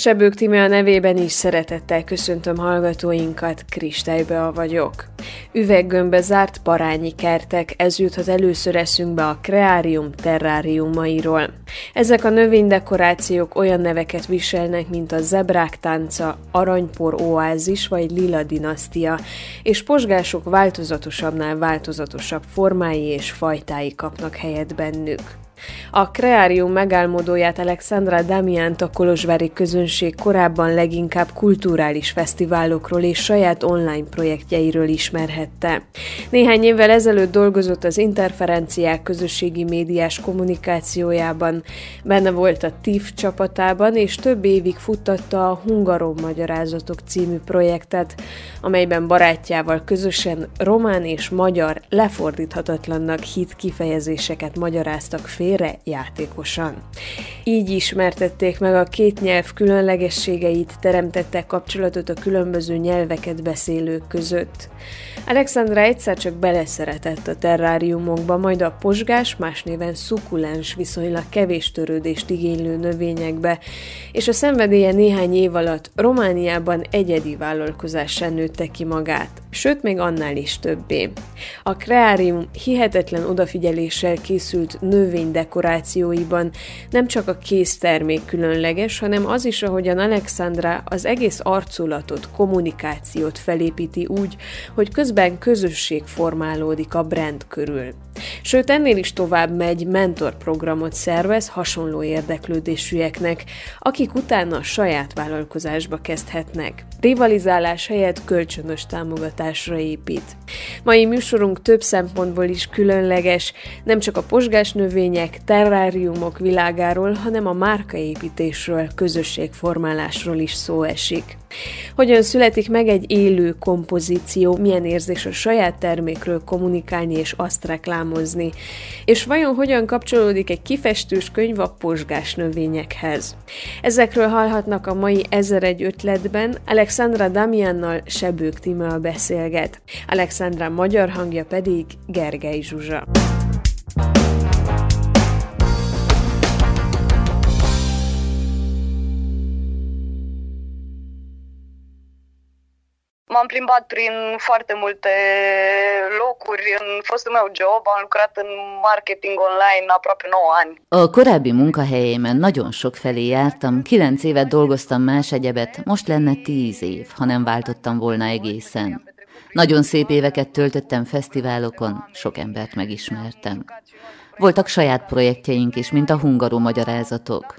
Sebők a nevében is szeretettel köszöntöm hallgatóinkat, Kristálybe vagyok. Üveggömbbe zárt parányi kertek, ez juthat először eszünkbe a kreárium terráriumairól. Ezek a növénydekorációk olyan neveket viselnek, mint a zebrák tánca, aranypor oázis vagy lila dinasztia, és posgások változatosabbnál változatosabb formái és fajtái kapnak helyet bennük. A kreárium megálmodóját Alexandra Damiant a Kolozsvári közönség korábban leginkább kulturális fesztiválokról és saját online projektjeiről ismerhette. Néhány évvel ezelőtt dolgozott az interferenciák közösségi médiás kommunikációjában, benne volt a TIF csapatában, és több évig futtatta a Hungarom Magyarázatok című projektet, amelyben barátjával közösen román és magyar lefordíthatatlannak hit kifejezéseket magyaráztak fél félre játékosan. Így ismertették meg a két nyelv különlegességeit, teremtettek kapcsolatot a különböző nyelveket beszélők között. Alexandra egyszer csak beleszeretett a terráriumokba, majd a posgás, más néven szukulens, viszonylag kevés törődést igénylő növényekbe, és a szenvedélye néhány év alatt Romániában egyedi vállalkozással nőtte ki magát, sőt még annál is többé. A kreárium hihetetlen odafigyeléssel készült növénydekorációiban nem csak a késztermék különleges, hanem az is, ahogyan Alexandra az egész arculatot, kommunikációt felépíti úgy, hogy közben közösség formálódik a brand körül. Sőt, ennél is tovább megy, mentorprogramot szervez hasonló érdeklődésűeknek, akik utána saját vállalkozásba kezdhetnek. Rivalizálás helyett kölcsönös támogatásra épít. Mai műsorunk több szempontból is különleges, nem csak a posgás növények, terráriumok világáról, hanem a márkaépítésről, közösségformálásról is szó esik. Hogyan születik meg egy élő kompozíció, milyen érzés a saját termékről kommunikálni és azt reklámozni, és vajon hogyan kapcsolódik egy kifestős könyv a posgás növényekhez. Ezekről hallhatnak a mai egy ötletben, Alexandra Damiannal Sebők Timea beszélget. Alexandra magyar hangja pedig Gergely Zsuzsa. M-am plimbat prin foarte multe locuri în fostul meu job, am lucrat în marketing online aproape 9 ani. A korábbi munkahelyemen nagyon sok felé jártam, kilenc évet dolgoztam más egyebet, most lenne tíz év, ha nem váltottam volna egészen. Nagyon szép éveket töltöttem fesztiválokon, sok embert megismertem. Voltak saját projektjeink is, mint a hungaró magyarázatok.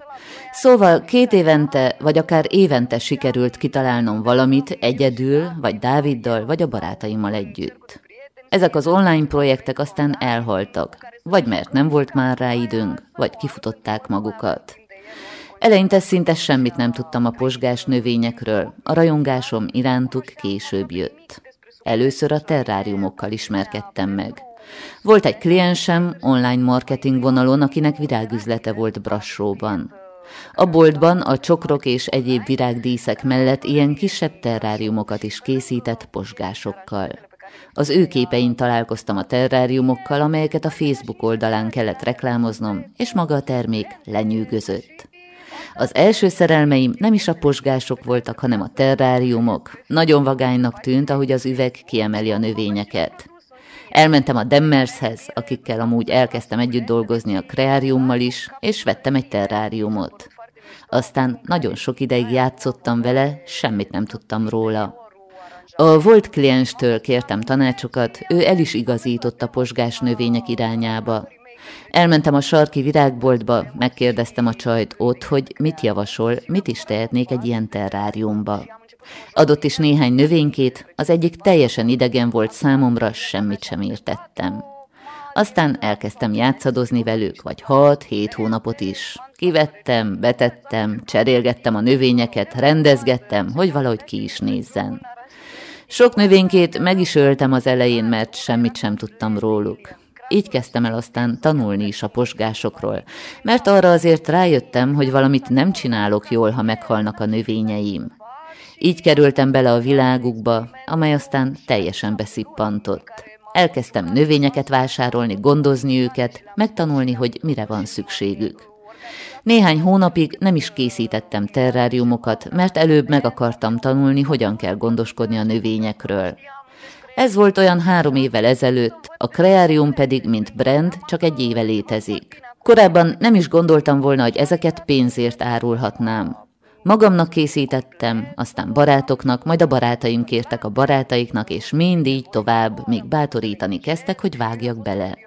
Szóval két évente, vagy akár évente sikerült kitalálnom valamit egyedül, vagy Dáviddal, vagy a barátaimmal együtt. Ezek az online projektek aztán elhaltak, vagy mert nem volt már rá időnk, vagy kifutották magukat. Eleinte szinte semmit nem tudtam a posgás növényekről, a rajongásom irántuk később jött. Először a terráriumokkal ismerkedtem meg. Volt egy kliensem online marketing vonalon, akinek virágüzlete volt Brassóban. A boltban a csokrok és egyéb virágdíszek mellett ilyen kisebb terráriumokat is készített posgásokkal. Az ő képein találkoztam a terráriumokkal, amelyeket a Facebook oldalán kellett reklámoznom, és maga a termék lenyűgözött. Az első szerelmeim nem is a posgások voltak, hanem a terráriumok. Nagyon vagánynak tűnt, ahogy az üveg kiemeli a növényeket. Elmentem a Demmershez, akikkel amúgy elkezdtem együtt dolgozni a kreáriummal is, és vettem egy terráriumot. Aztán nagyon sok ideig játszottam vele, semmit nem tudtam róla. A volt klienstől kértem tanácsokat, ő el is igazított a posgás növények irányába. Elmentem a sarki virágboltba, megkérdeztem a csajt ott, hogy mit javasol, mit is tehetnék egy ilyen terráriumba. Adott is néhány növénykét, az egyik teljesen idegen volt számomra, semmit sem értettem. Aztán elkezdtem játszadozni velük, vagy hat-hét hónapot is. Kivettem, betettem, cserélgettem a növényeket, rendezgettem, hogy valahogy ki is nézzen. Sok növénykét meg is öltem az elején, mert semmit sem tudtam róluk. Így kezdtem el aztán tanulni is a posgásokról, mert arra azért rájöttem, hogy valamit nem csinálok jól, ha meghalnak a növényeim. Így kerültem bele a világukba, amely aztán teljesen beszippantott. Elkezdtem növényeket vásárolni, gondozni őket, megtanulni, hogy mire van szükségük. Néhány hónapig nem is készítettem terráriumokat, mert előbb meg akartam tanulni, hogyan kell gondoskodni a növényekről. Ez volt olyan három évvel ezelőtt, a kreárium pedig, mint brand, csak egy éve létezik. Korábban nem is gondoltam volna, hogy ezeket pénzért árulhatnám. Magamnak készítettem, aztán barátoknak, majd a barátaim kértek a barátaiknak, és mindig tovább, még bátorítani kezdtek, hogy vágjak bele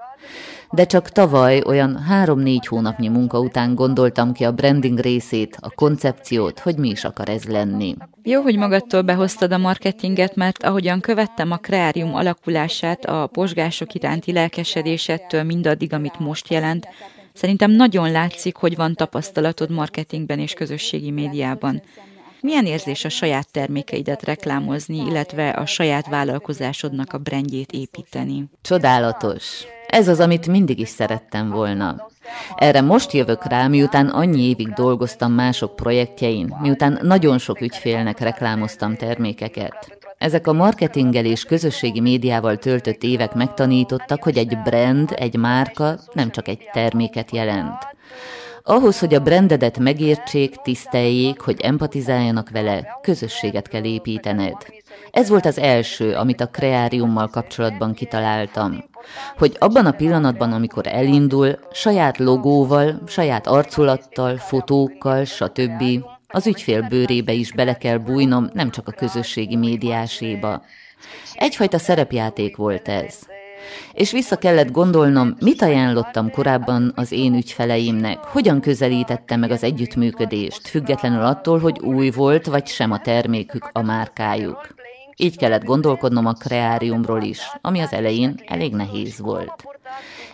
de csak tavaly olyan három-négy hónapnyi munka után gondoltam ki a branding részét, a koncepciót, hogy mi is akar ez lenni. Jó, hogy magadtól behoztad a marketinget, mert ahogyan követtem a kreárium alakulását, a posgások iránti lelkesedésettől mindaddig, amit most jelent, szerintem nagyon látszik, hogy van tapasztalatod marketingben és közösségi médiában. Milyen érzés a saját termékeidet reklámozni, illetve a saját vállalkozásodnak a brandjét építeni? Csodálatos. Ez az, amit mindig is szerettem volna. Erre most jövök rá, miután annyi évig dolgoztam mások projektjein, miután nagyon sok ügyfélnek reklámoztam termékeket. Ezek a marketinggel és közösségi médiával töltött évek megtanítottak, hogy egy brand, egy márka nem csak egy terméket jelent. Ahhoz, hogy a brandedet megértsék, tiszteljék, hogy empatizáljanak vele, közösséget kell építened. Ez volt az első, amit a kreáriummal kapcsolatban kitaláltam. Hogy abban a pillanatban, amikor elindul, saját logóval, saját arculattal, fotókkal, stb. Az ügyfél bőrébe is bele kell bújnom, nem csak a közösségi médiáséba. Egyfajta szerepjáték volt ez. És vissza kellett gondolnom, mit ajánlottam korábban az én ügyfeleimnek, hogyan közelítettem meg az együttműködést, függetlenül attól, hogy új volt, vagy sem a termékük, a márkájuk. Így kellett gondolkodnom a kreáriumról is, ami az elején elég nehéz volt.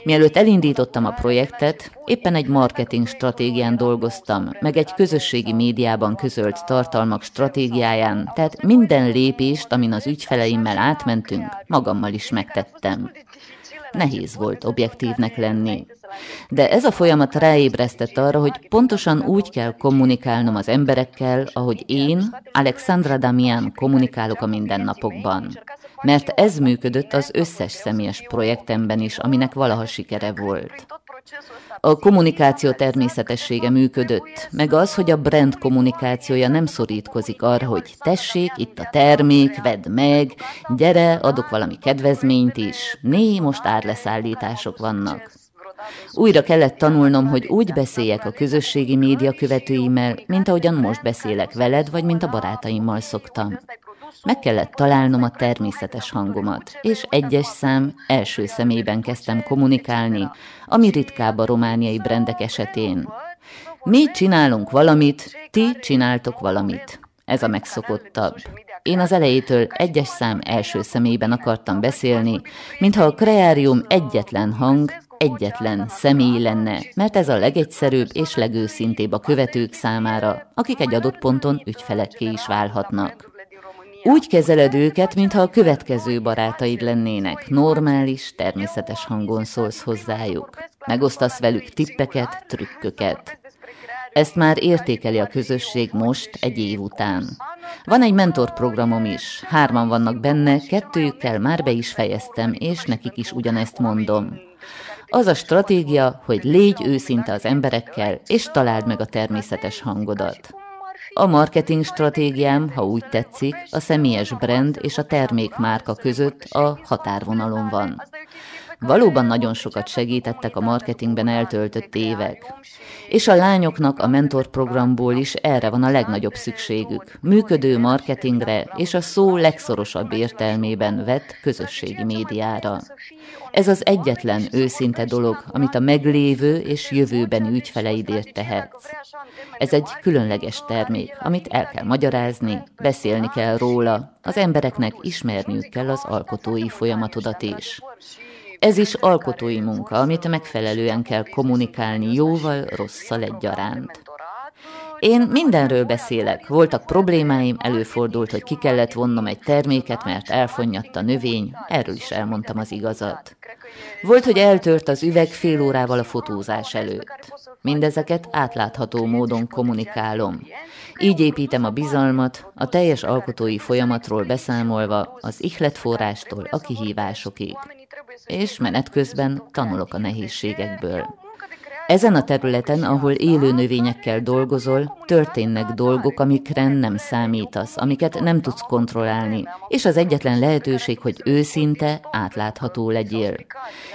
Mielőtt elindítottam a projektet, éppen egy marketing stratégián dolgoztam, meg egy közösségi médiában közölt tartalmak stratégiáján, tehát minden lépést, amin az ügyfeleimmel átmentünk, magammal is megtettem. Nehéz volt objektívnek lenni. De ez a folyamat ráébresztett arra, hogy pontosan úgy kell kommunikálnom az emberekkel, ahogy én, Alexandra Damian kommunikálok a mindennapokban. Mert ez működött az összes személyes projektemben is, aminek valaha sikere volt. A kommunikáció természetessége működött, meg az, hogy a brand kommunikációja nem szorítkozik arra, hogy tessék, itt a termék, vedd meg, gyere, adok valami kedvezményt is, né, most árleszállítások vannak. Újra kellett tanulnom, hogy úgy beszéljek a közösségi média követőimmel, mint ahogyan most beszélek veled, vagy mint a barátaimmal szoktam. Meg kellett találnom a természetes hangomat, és egyes szám első szemében kezdtem kommunikálni, ami ritkább a romániai brendek esetén. Mi csinálunk valamit, ti csináltok valamit. Ez a megszokottabb. Én az elejétől egyes szám első személyben akartam beszélni, mintha a kreárium egyetlen hang, egyetlen személy lenne, mert ez a legegyszerűbb és legőszintébb a követők számára, akik egy adott ponton ügyfelekké is válhatnak. Úgy kezeled őket, mintha a következő barátaid lennének. Normális, természetes hangon szólsz hozzájuk. Megosztasz velük tippeket, trükköket. Ezt már értékeli a közösség most, egy év után. Van egy mentorprogramom is, hárman vannak benne, kettőjükkel már be is fejeztem, és nekik is ugyanezt mondom. Az a stratégia, hogy légy őszinte az emberekkel, és találd meg a természetes hangodat. A marketing stratégiám, ha úgy tetszik, a személyes brand és a termékmárka között a határvonalon van. Valóban nagyon sokat segítettek a marketingben eltöltött évek. És a lányoknak a mentorprogramból is erre van a legnagyobb szükségük. Működő marketingre és a szó legszorosabb értelmében vett közösségi médiára. Ez az egyetlen őszinte dolog, amit a meglévő és jövőbeni ügyfeleidért tehetsz. Ez egy különleges termék, amit el kell magyarázni, beszélni kell róla, az embereknek ismerniük kell az alkotói folyamatodat is. Ez is alkotói munka, amit megfelelően kell kommunikálni jóval, rosszal egyaránt. Én mindenről beszélek. Voltak problémáim, előfordult, hogy ki kellett vonnom egy terméket, mert elfonnyadt a növény, erről is elmondtam az igazat. Volt, hogy eltört az üveg fél órával a fotózás előtt. Mindezeket átlátható módon kommunikálom. Így építem a bizalmat, a teljes alkotói folyamatról beszámolva, az ihletforrástól a kihívásokig. És menet közben tanulok a nehézségekből. Ezen a területen, ahol élő növényekkel dolgozol, történnek dolgok, amikre nem számítasz, amiket nem tudsz kontrollálni, és az egyetlen lehetőség, hogy őszinte, átlátható legyél.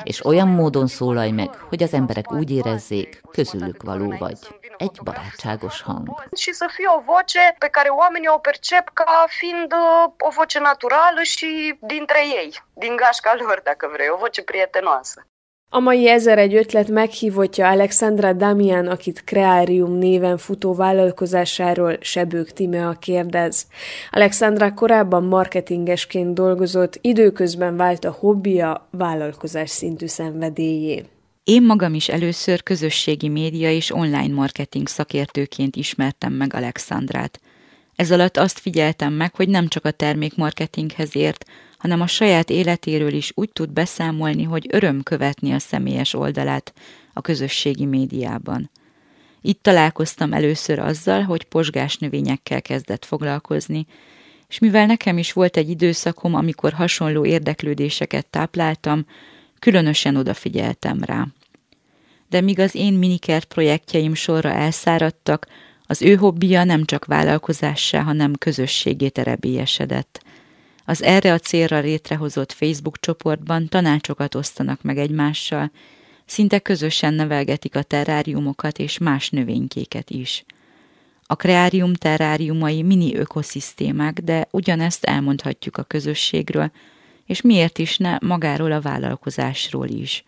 És olyan módon szólalj meg, hogy az emberek úgy érezzék, közülük való vagy. Egy barátságos hang. Și să fie o voce pe care oamenii o percep ca fiind uh, o voce naturală și dintre ei, din gașca lor, dacă vrei, o voce prietenoasă. A mai ezer egy ötlet meghívottja Alexandra Damian, akit Kreárium néven futó vállalkozásáról Sebők Timea kérdez. Alexandra korábban marketingesként dolgozott, időközben vált a hobbija vállalkozás szintű szenvedélyé. Én magam is először közösségi média és online marketing szakértőként ismertem meg Alexandrát. Ez alatt azt figyeltem meg, hogy nem csak a termékmarketinghez ért, hanem a saját életéről is úgy tud beszámolni, hogy öröm követni a személyes oldalát a közösségi médiában. Itt találkoztam először azzal, hogy posgás növényekkel kezdett foglalkozni, és mivel nekem is volt egy időszakom, amikor hasonló érdeklődéseket tápláltam, különösen odafigyeltem rá. De míg az én minikert projektjeim sorra elszáradtak, az ő hobbija nem csak vállalkozássá, hanem közösségé terebélyesedett. Az erre a célra létrehozott Facebook csoportban tanácsokat osztanak meg egymással, szinte közösen nevelgetik a terráriumokat és más növénykéket is. A kreárium terráriumai mini ökoszisztémák, de ugyanezt elmondhatjuk a közösségről, és miért is ne magáról a vállalkozásról is.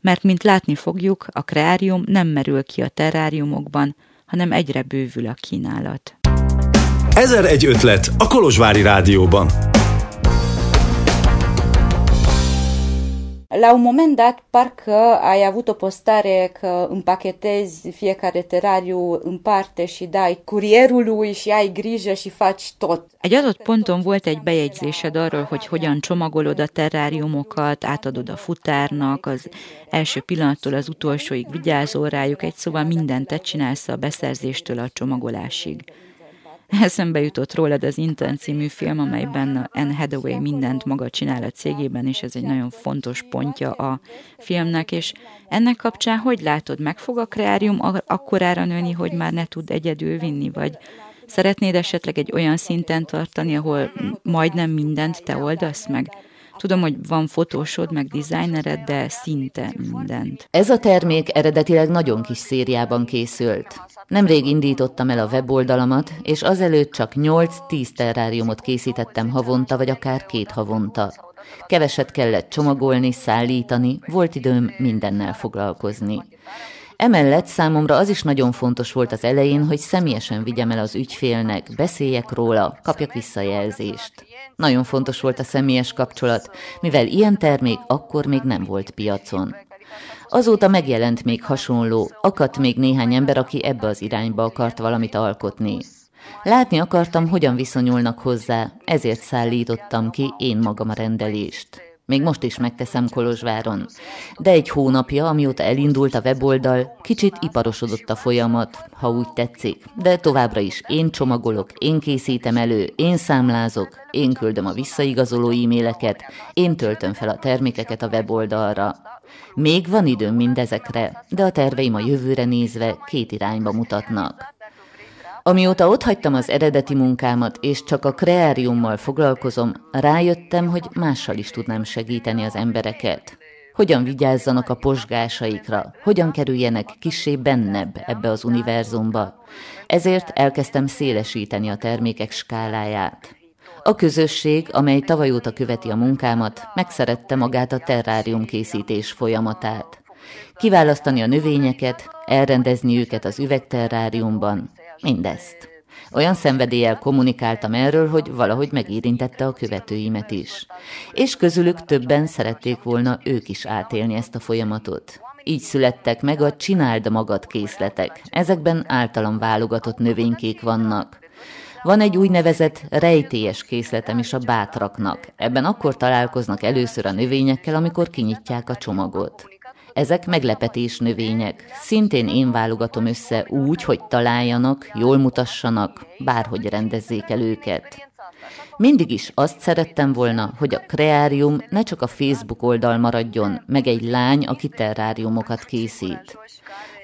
Mert, mint látni fogjuk, a kreárium nem merül ki a terráriumokban, hanem egyre bővül a kínálat. Ezer egy ötlet a Kolozsvári Rádióban. La un moment dat, parcă ai avut o postare că împachetezi fiecare terariu în parte și dai curierului și ai grijă și faci tot. Egy adott ponton volt egy bejegyzésed arról, hogy hogyan csomagolod a terráriumokat, átadod a futárnak, az első pillanattól az utolsóig vigyázol rájuk, egy szóval mindent te csinálsz a beszerzéstől a csomagolásig. Eszembe jutott rólad az Intern című film, amelyben Anne Hathaway mindent maga csinál a cégében, és ez egy nagyon fontos pontja a filmnek, és ennek kapcsán hogy látod, meg fog a kreárium akkorára nőni, hogy már ne tud egyedül vinni, vagy szeretnéd esetleg egy olyan szinten tartani, ahol majdnem mindent te oldasz meg? Tudom, hogy van fotósod, meg designered, de szinte mindent. Ez a termék eredetileg nagyon kis szériában készült. Nemrég indítottam el a weboldalamat, és azelőtt csak 8-10 terráriumot készítettem havonta, vagy akár két havonta. Keveset kellett csomagolni, szállítani, volt időm mindennel foglalkozni. Emellett számomra az is nagyon fontos volt az elején, hogy személyesen vigyem el az ügyfélnek, beszéljek róla, kapjak visszajelzést. Nagyon fontos volt a személyes kapcsolat, mivel ilyen termék akkor még nem volt piacon. Azóta megjelent még hasonló, akadt még néhány ember, aki ebbe az irányba akart valamit alkotni. Látni akartam, hogyan viszonyulnak hozzá, ezért szállítottam ki én magam a rendelést. Még most is megteszem Kolozsváron. De egy hónapja, amióta elindult a weboldal, kicsit iparosodott a folyamat, ha úgy tetszik. De továbbra is én csomagolok, én készítem elő, én számlázok, én küldöm a visszaigazoló e-maileket, én töltöm fel a termékeket a weboldalra. Még van időm mindezekre, de a terveim a jövőre nézve két irányba mutatnak. Amióta otthagytam az eredeti munkámat, és csak a kreáriummal foglalkozom, rájöttem, hogy mással is tudnám segíteni az embereket. Hogyan vigyázzanak a posgásaikra, hogyan kerüljenek kissé bennebb ebbe az univerzumba. Ezért elkezdtem szélesíteni a termékek skáláját. A közösség, amely tavaly óta követi a munkámat, megszerette magát a terrárium készítés folyamatát. Kiválasztani a növényeket, elrendezni őket az üvegterráriumban, mindezt. Olyan szenvedéllyel kommunikáltam erről, hogy valahogy megérintette a követőimet is. És közülük többen szerették volna ők is átélni ezt a folyamatot. Így születtek meg a Csináld magad készletek. Ezekben általam válogatott növénykék vannak. Van egy úgynevezett rejtélyes készletem is a bátraknak. Ebben akkor találkoznak először a növényekkel, amikor kinyitják a csomagot. Ezek meglepetés növények. Szintén én válogatom össze úgy, hogy találjanak, jól mutassanak, bárhogy rendezzék el őket. Mindig is azt szerettem volna, hogy a kreárium ne csak a Facebook oldal maradjon, meg egy lány, aki terráriumokat készít.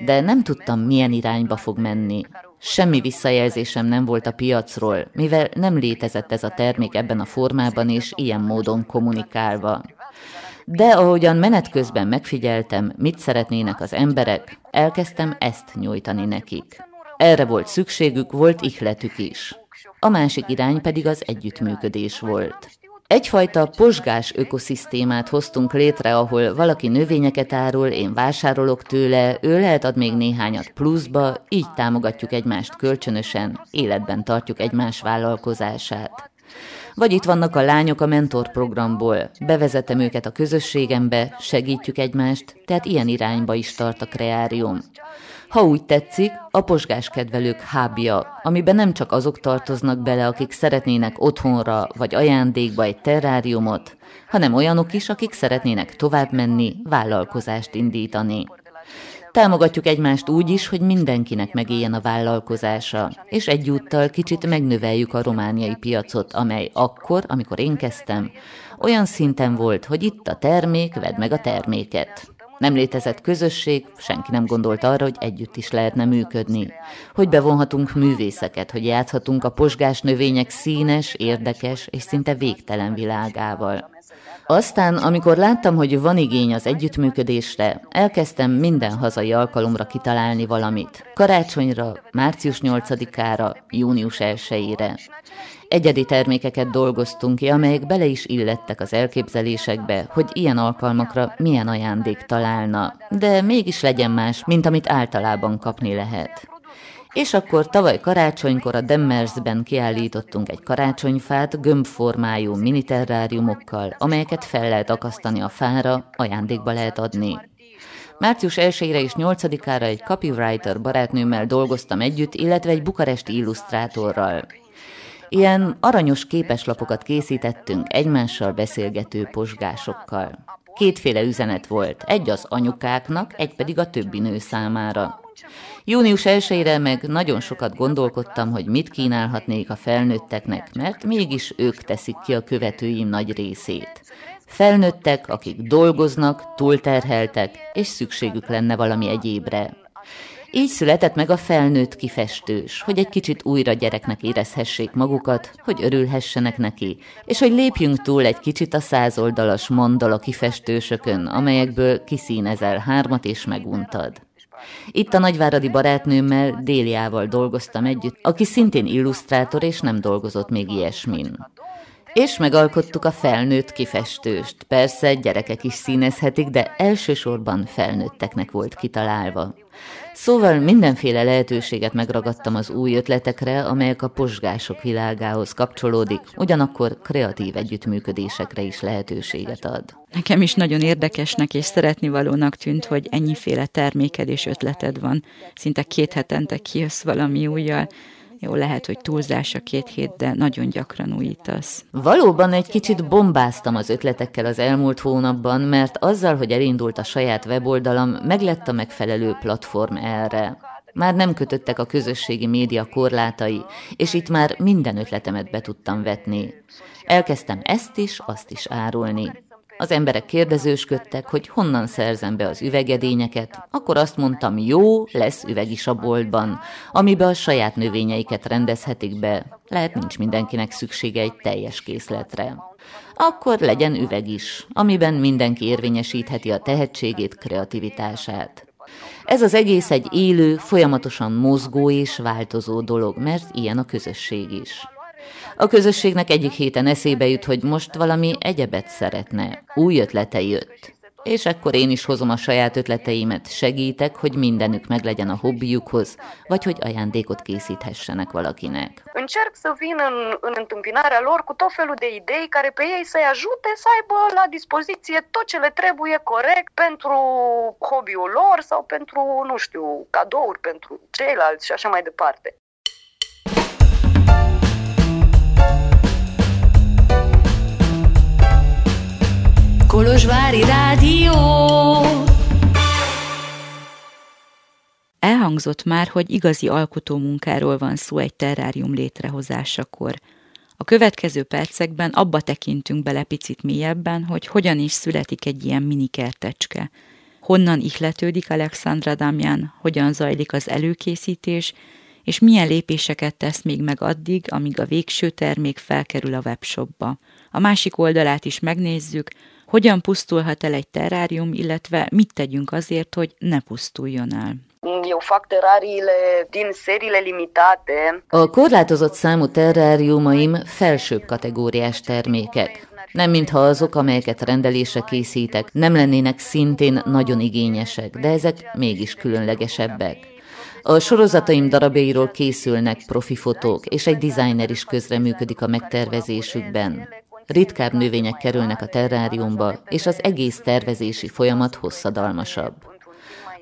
De nem tudtam, milyen irányba fog menni. Semmi visszajelzésem nem volt a piacról, mivel nem létezett ez a termék ebben a formában és ilyen módon kommunikálva. De ahogyan menet közben megfigyeltem, mit szeretnének az emberek, elkezdtem ezt nyújtani nekik. Erre volt szükségük, volt ihletük is. A másik irány pedig az együttműködés volt. Egyfajta posgás ökoszisztémát hoztunk létre, ahol valaki növényeket árul, én vásárolok tőle, ő lehet ad még néhányat pluszba, így támogatjuk egymást kölcsönösen, életben tartjuk egymás vállalkozását. Vagy itt vannak a lányok a mentor programból, bevezetem őket a közösségembe, segítjük egymást, tehát ilyen irányba is tart a kreárium. Ha úgy tetszik, a posgáskedvelők hábja, amiben nem csak azok tartoznak bele, akik szeretnének otthonra vagy ajándékba egy terráriumot, hanem olyanok is, akik szeretnének tovább menni, vállalkozást indítani. Támogatjuk egymást úgy is, hogy mindenkinek megéljen a vállalkozása, és egyúttal kicsit megnöveljük a romániai piacot, amely akkor, amikor én kezdtem, olyan szinten volt, hogy itt a termék, vedd meg a terméket. Nem létezett közösség, senki nem gondolt arra, hogy együtt is lehetne működni. Hogy bevonhatunk művészeket, hogy játszhatunk a posgás növények színes, érdekes és szinte végtelen világával. Aztán, amikor láttam, hogy van igény az együttműködésre, elkezdtem minden hazai alkalomra kitalálni valamit. Karácsonyra, március 8-ára, június 1-ére. Egyedi termékeket dolgoztunk ki, amelyek bele is illettek az elképzelésekbe, hogy ilyen alkalmakra milyen ajándék találna, de mégis legyen más, mint amit általában kapni lehet. És akkor tavaly karácsonykor a Demmersben kiállítottunk egy karácsonyfát gömbformájú miniterráriumokkal, amelyeket fel lehet akasztani a fára, ajándékba lehet adni. Március 1-ére és 8-ára egy copywriter barátnőmmel dolgoztam együtt, illetve egy bukaresti illusztrátorral. Ilyen aranyos képeslapokat készítettünk egymással beszélgető posgásokkal. Kétféle üzenet volt, egy az anyukáknak, egy pedig a többi nő számára. Június 1 meg nagyon sokat gondolkodtam, hogy mit kínálhatnék a felnőtteknek, mert mégis ők teszik ki a követőim nagy részét. Felnőttek, akik dolgoznak, túlterheltek, és szükségük lenne valami egyébre. Így született meg a felnőtt kifestős, hogy egy kicsit újra gyereknek érezhessék magukat, hogy örülhessenek neki, és hogy lépjünk túl egy kicsit a százoldalas mandala kifestősökön, amelyekből kiszínezel hármat és meguntad. Itt a nagyváradi barátnőmmel, Déliával dolgoztam együtt, aki szintén illusztrátor és nem dolgozott még ilyesmin. És megalkottuk a felnőtt kifestőst. Persze gyerekek is színezhetik, de elsősorban felnőtteknek volt kitalálva. Szóval mindenféle lehetőséget megragadtam az új ötletekre, amelyek a posgások világához kapcsolódik, ugyanakkor kreatív együttműködésekre is lehetőséget ad. Nekem is nagyon érdekesnek és szeretnivalónak tűnt, hogy ennyiféle terméked és ötleted van. Szinte két hetente kijössz valami újjal. Jó, lehet, hogy túlzás a két hét, de nagyon gyakran újítasz. Valóban egy kicsit bombáztam az ötletekkel az elmúlt hónapban, mert azzal, hogy elindult a saját weboldalam, meglett a megfelelő platform erre. Már nem kötöttek a közösségi média korlátai, és itt már minden ötletemet be tudtam vetni. Elkezdtem ezt is, azt is árulni. Az emberek kérdezősködtek, hogy honnan szerzem be az üvegedényeket, akkor azt mondtam, jó, lesz üveg is a boltban, amibe a saját növényeiket rendezhetik be. Lehet nincs mindenkinek szüksége egy teljes készletre. Akkor legyen üveg is, amiben mindenki érvényesítheti a tehetségét, kreativitását. Ez az egész egy élő, folyamatosan mozgó és változó dolog, mert ilyen a közösség is. A közösségnek egyik héten eszébe jut, hogy most valami egyebet szeretne. Új ötlete jött. És akkor én is hozom a saját ötleteimet, segítek, hogy mindenük meglegyen a hobbiukhoz, vagy hogy ajándékot készíthessenek valakinek. Încerc să vin în, în întâmpinarea cu tot idei care pe ei să-i ajute să aibă la dispoziție tot trebuie corect pentru hobby-ul lor sau pentru, nu știu, cadouri pentru ceilalți și așa mai departe. Kolozsvári Rádió Elhangzott már, hogy igazi alkotómunkáról van szó egy terrárium létrehozásakor. A következő percekben abba tekintünk bele picit mélyebben, hogy hogyan is születik egy ilyen mini kertecske. Honnan ihletődik Alexandra Damian, hogyan zajlik az előkészítés, és milyen lépéseket tesz még meg addig, amíg a végső termék felkerül a webshopba. A másik oldalát is megnézzük, hogyan pusztulhat el egy terrárium, illetve mit tegyünk azért, hogy ne pusztuljon el. Eu fac terariile din seriile limitate. A korlátozott számú terráriumaim felsőbb kategóriás termékek. Nem mintha azok, amelyeket rendelésre készítek, nem lennének szintén nagyon igényesek, de ezek mégis különlegesebbek. A sorozataim darabjairól készülnek profi fotók, és egy designer is közreműködik a megtervezésükben. Ritkább növények kerülnek a terráriumba, és az egész tervezési folyamat hosszadalmasabb.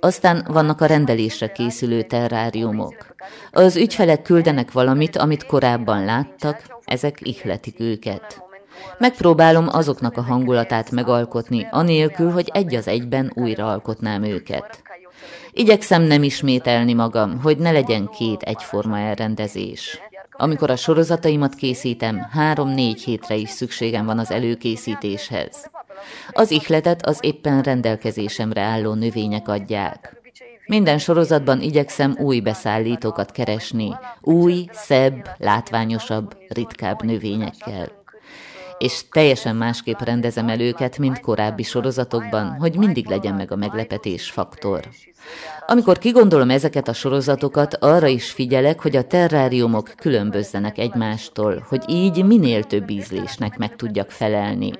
Aztán vannak a rendelésre készülő terráriumok. Az ügyfelek küldenek valamit, amit korábban láttak, ezek ihletik őket. Megpróbálom azoknak a hangulatát megalkotni, anélkül, hogy egy az egyben újraalkotnám őket. Igyekszem nem ismételni magam, hogy ne legyen két egyforma elrendezés. Amikor a sorozataimat készítem, három-négy hétre is szükségem van az előkészítéshez. Az ihletet az éppen rendelkezésemre álló növények adják. Minden sorozatban igyekszem új beszállítókat keresni, új, szebb, látványosabb, ritkább növényekkel. És teljesen másképp rendezem el őket, mint korábbi sorozatokban, hogy mindig legyen meg a meglepetés faktor. Amikor kigondolom ezeket a sorozatokat, arra is figyelek, hogy a terráriumok különbözzenek egymástól, hogy így minél több ízlésnek meg tudjak felelni.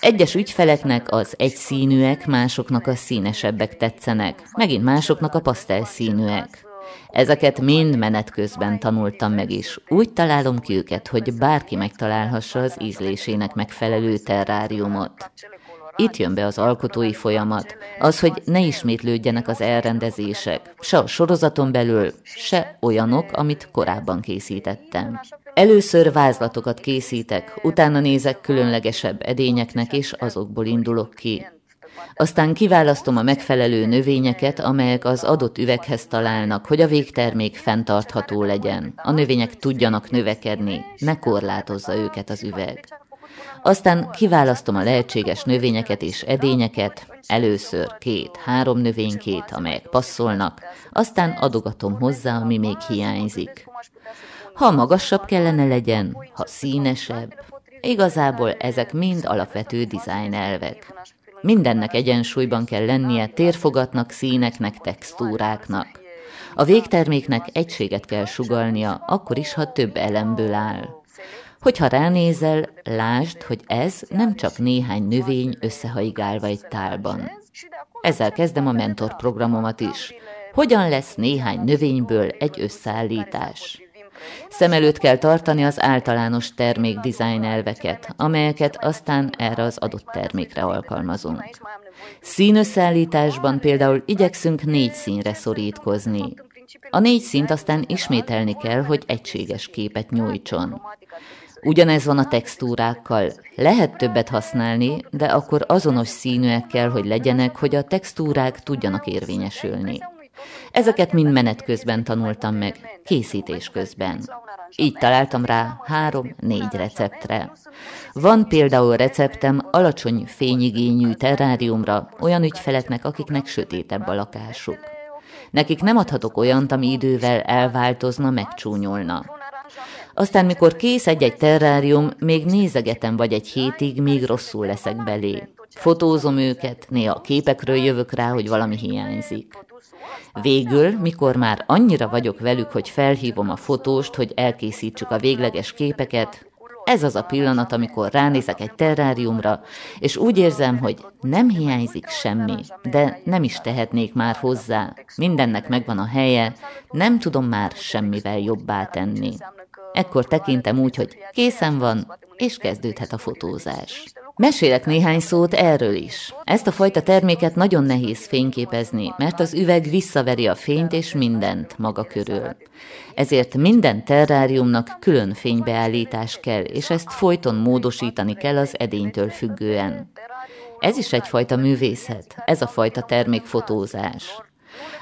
Egyes ügyfeleknek az egyszínűek, másoknak a színesebbek tetszenek, megint másoknak a pasztelszínűek. Ezeket mind menet közben tanultam meg is. Úgy találom ki őket, hogy bárki megtalálhassa az ízlésének megfelelő terráriumot. Itt jön be az alkotói folyamat, az, hogy ne ismétlődjenek az elrendezések, se a sorozaton belül, se olyanok, amit korábban készítettem. Először vázlatokat készítek, utána nézek különlegesebb edényeknek, és azokból indulok ki. Aztán kiválasztom a megfelelő növényeket, amelyek az adott üveghez találnak, hogy a végtermék fenntartható legyen. A növények tudjanak növekedni, ne korlátozza őket az üveg. Aztán kiválasztom a lehetséges növényeket és edényeket, először két-három növénykét, amelyek passzolnak, aztán adogatom hozzá, ami még hiányzik. Ha magasabb kellene legyen, ha színesebb, igazából ezek mind alapvető dizájn elvek. Mindennek egyensúlyban kell lennie térfogatnak, színeknek, textúráknak. A végterméknek egységet kell sugalnia, akkor is, ha több elemből áll. Hogyha ránézel, lásd, hogy ez nem csak néhány növény összehaigálva egy tálban. Ezzel kezdem a mentor programomat is. Hogyan lesz néhány növényből egy összeállítás? Szem előtt kell tartani az általános termék design elveket, amelyeket aztán erre az adott termékre alkalmazunk. Színösszállításban például igyekszünk négy színre szorítkozni. A négy színt aztán ismételni kell, hogy egységes képet nyújtson. Ugyanez van a textúrákkal. Lehet többet használni, de akkor azonos színűek kell, hogy legyenek, hogy a textúrák tudjanak érvényesülni. Ezeket mind menet közben tanultam meg, készítés közben. Így találtam rá három-négy receptre. Van például receptem alacsony fényigényű terráriumra olyan ügyfeleknek, akiknek sötétebb a lakásuk. Nekik nem adhatok olyant, ami idővel elváltozna, megcsúnyolna. Aztán, mikor kész egy-egy terrárium, még nézegetem vagy egy hétig, míg rosszul leszek belé. Fotózom őket, néha a képekről jövök rá, hogy valami hiányzik. Végül, mikor már annyira vagyok velük, hogy felhívom a fotóst, hogy elkészítsük a végleges képeket, ez az a pillanat, amikor ránézek egy terráriumra, és úgy érzem, hogy nem hiányzik semmi, de nem is tehetnék már hozzá. Mindennek megvan a helye, nem tudom már semmivel jobbá tenni. Ekkor tekintem úgy, hogy készen van, és kezdődhet a fotózás. Mesélek néhány szót erről is. Ezt a fajta terméket nagyon nehéz fényképezni, mert az üveg visszaveri a fényt és mindent maga körül. Ezért minden terráriumnak külön fénybeállítás kell, és ezt folyton módosítani kell az edénytől függően. Ez is egyfajta művészet, ez a fajta termékfotózás.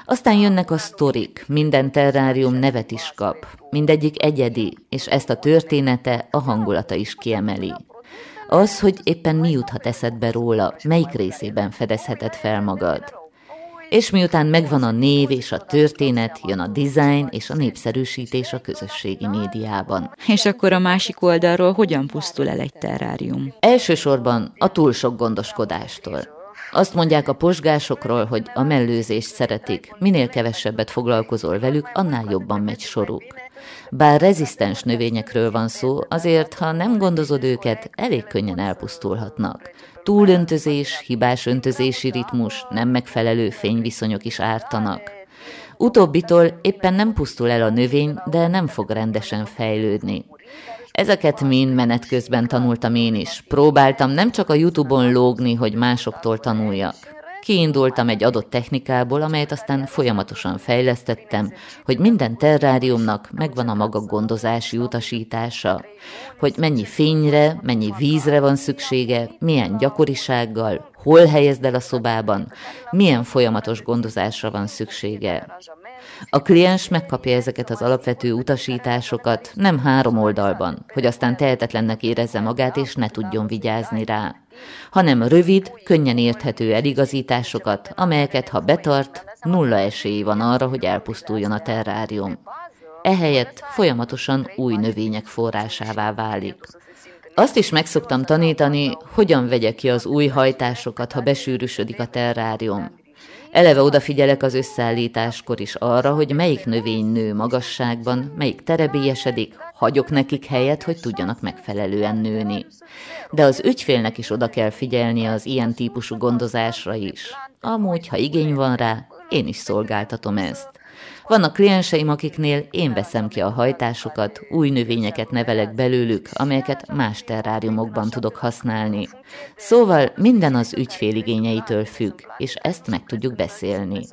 Aztán jönnek a sztorik, minden terrárium nevet is kap, mindegyik egyedi, és ezt a története, a hangulata is kiemeli. Az, hogy éppen mi juthat eszedbe róla, melyik részében fedezheted fel magad. És miután megvan a név és a történet, jön a design és a népszerűsítés a közösségi médiában. És akkor a másik oldalról hogyan pusztul el egy terrárium? Elsősorban a túl sok gondoskodástól. Azt mondják a posgásokról, hogy a mellőzést szeretik. Minél kevesebbet foglalkozol velük, annál jobban megy soruk. Bár rezisztens növényekről van szó, azért, ha nem gondozod őket, elég könnyen elpusztulhatnak. Túlöntözés, hibás öntözési ritmus, nem megfelelő fényviszonyok is ártanak. Utóbbitól éppen nem pusztul el a növény, de nem fog rendesen fejlődni. Ezeket mind menet közben tanultam én is. Próbáltam nem csak a Youtube-on lógni, hogy másoktól tanuljak. Kiindultam egy adott technikából, amelyet aztán folyamatosan fejlesztettem, hogy minden terráriumnak megvan a maga gondozási utasítása, hogy mennyi fényre, mennyi vízre van szüksége, milyen gyakorisággal, hol helyezd el a szobában, milyen folyamatos gondozásra van szüksége. A kliens megkapja ezeket az alapvető utasításokat nem három oldalban, hogy aztán tehetetlennek érezze magát és ne tudjon vigyázni rá, hanem rövid, könnyen érthető eligazításokat, amelyeket ha betart, nulla esély van arra, hogy elpusztuljon a terrárium. Ehelyett folyamatosan új növények forrásává válik. Azt is megszoktam tanítani, hogyan vegye ki az új hajtásokat, ha besűrűsödik a terrárium. Eleve odafigyelek az összeállításkor is arra, hogy melyik növény nő magasságban, melyik terebélyesedik, hagyok nekik helyet, hogy tudjanak megfelelően nőni. De az ügyfélnek is oda kell figyelnie az ilyen típusú gondozásra is. Amúgy, ha igény van rá, én is szolgáltatom ezt. Vannak klienseim, akiknél én veszem ki a hajtásokat, új növényeket nevelek belőlük, amelyeket más terráriumokban tudok használni. Szóval minden az ügyfél igényeitől függ, és ezt meg tudjuk beszélni.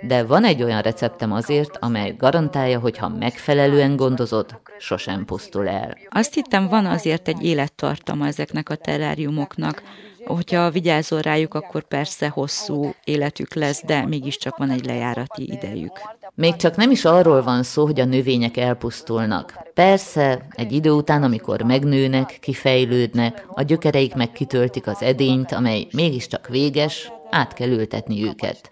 De van egy olyan receptem azért, amely garantálja, hogy ha megfelelően gondozod, sosem pusztul el. Azt hittem, van azért egy élettartama ezeknek a terráriumoknak, Hogyha vigyázol rájuk, akkor persze hosszú életük lesz, de mégiscsak van egy lejárati idejük. Még csak nem is arról van szó, hogy a növények elpusztulnak. Persze, egy idő után, amikor megnőnek, kifejlődnek, a gyökereik meg kitöltik az edényt, amely mégiscsak véges, át kell ültetni őket.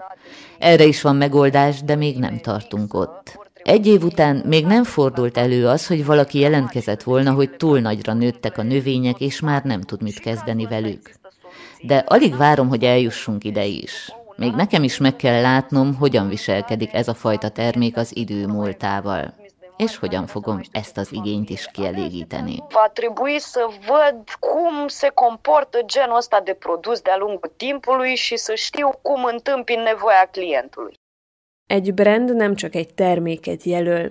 Erre is van megoldás, de még nem tartunk ott. Egy év után még nem fordult elő az, hogy valaki jelentkezett volna, hogy túl nagyra nőttek a növények, és már nem tud mit kezdeni velük de alig várom, hogy eljussunk ide is. Még nekem is meg kell látnom, hogyan viselkedik ez a fajta termék az idő múltával és hogyan fogom ezt az igényt is kielégíteni. Va trebui să văd cum se comportă genul ăsta de produs de-a lungul timpului și să știu cum întâmpin nevoia clientului. Egy brand nem csak egy terméket jelöl.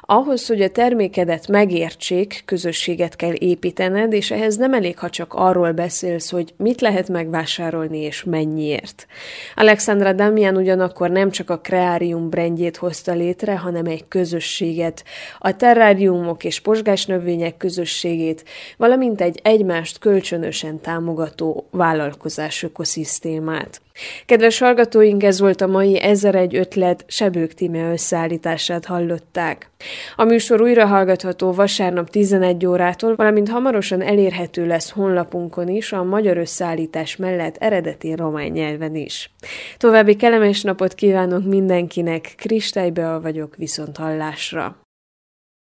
Ahhoz, hogy a termékedet megértsék, közösséget kell építened, és ehhez nem elég, ha csak arról beszélsz, hogy mit lehet megvásárolni és mennyiért. Alexandra Damian ugyanakkor nem csak a Kreárium brandjét hozta létre, hanem egy közösséget, a terráriumok és növények közösségét, valamint egy egymást kölcsönösen támogató vállalkozás ökoszisztémát. Kedves hallgatóink, ez volt a mai 1001 ötlet Sebők Tíme összeállítását hallották. A műsor újra hallgatható vasárnap 11 órától, valamint hamarosan elérhető lesz honlapunkon is, a magyar összeállítás mellett eredeti román nyelven is. További kellemes napot kívánok mindenkinek, Kristálybeal vagyok viszont hallásra.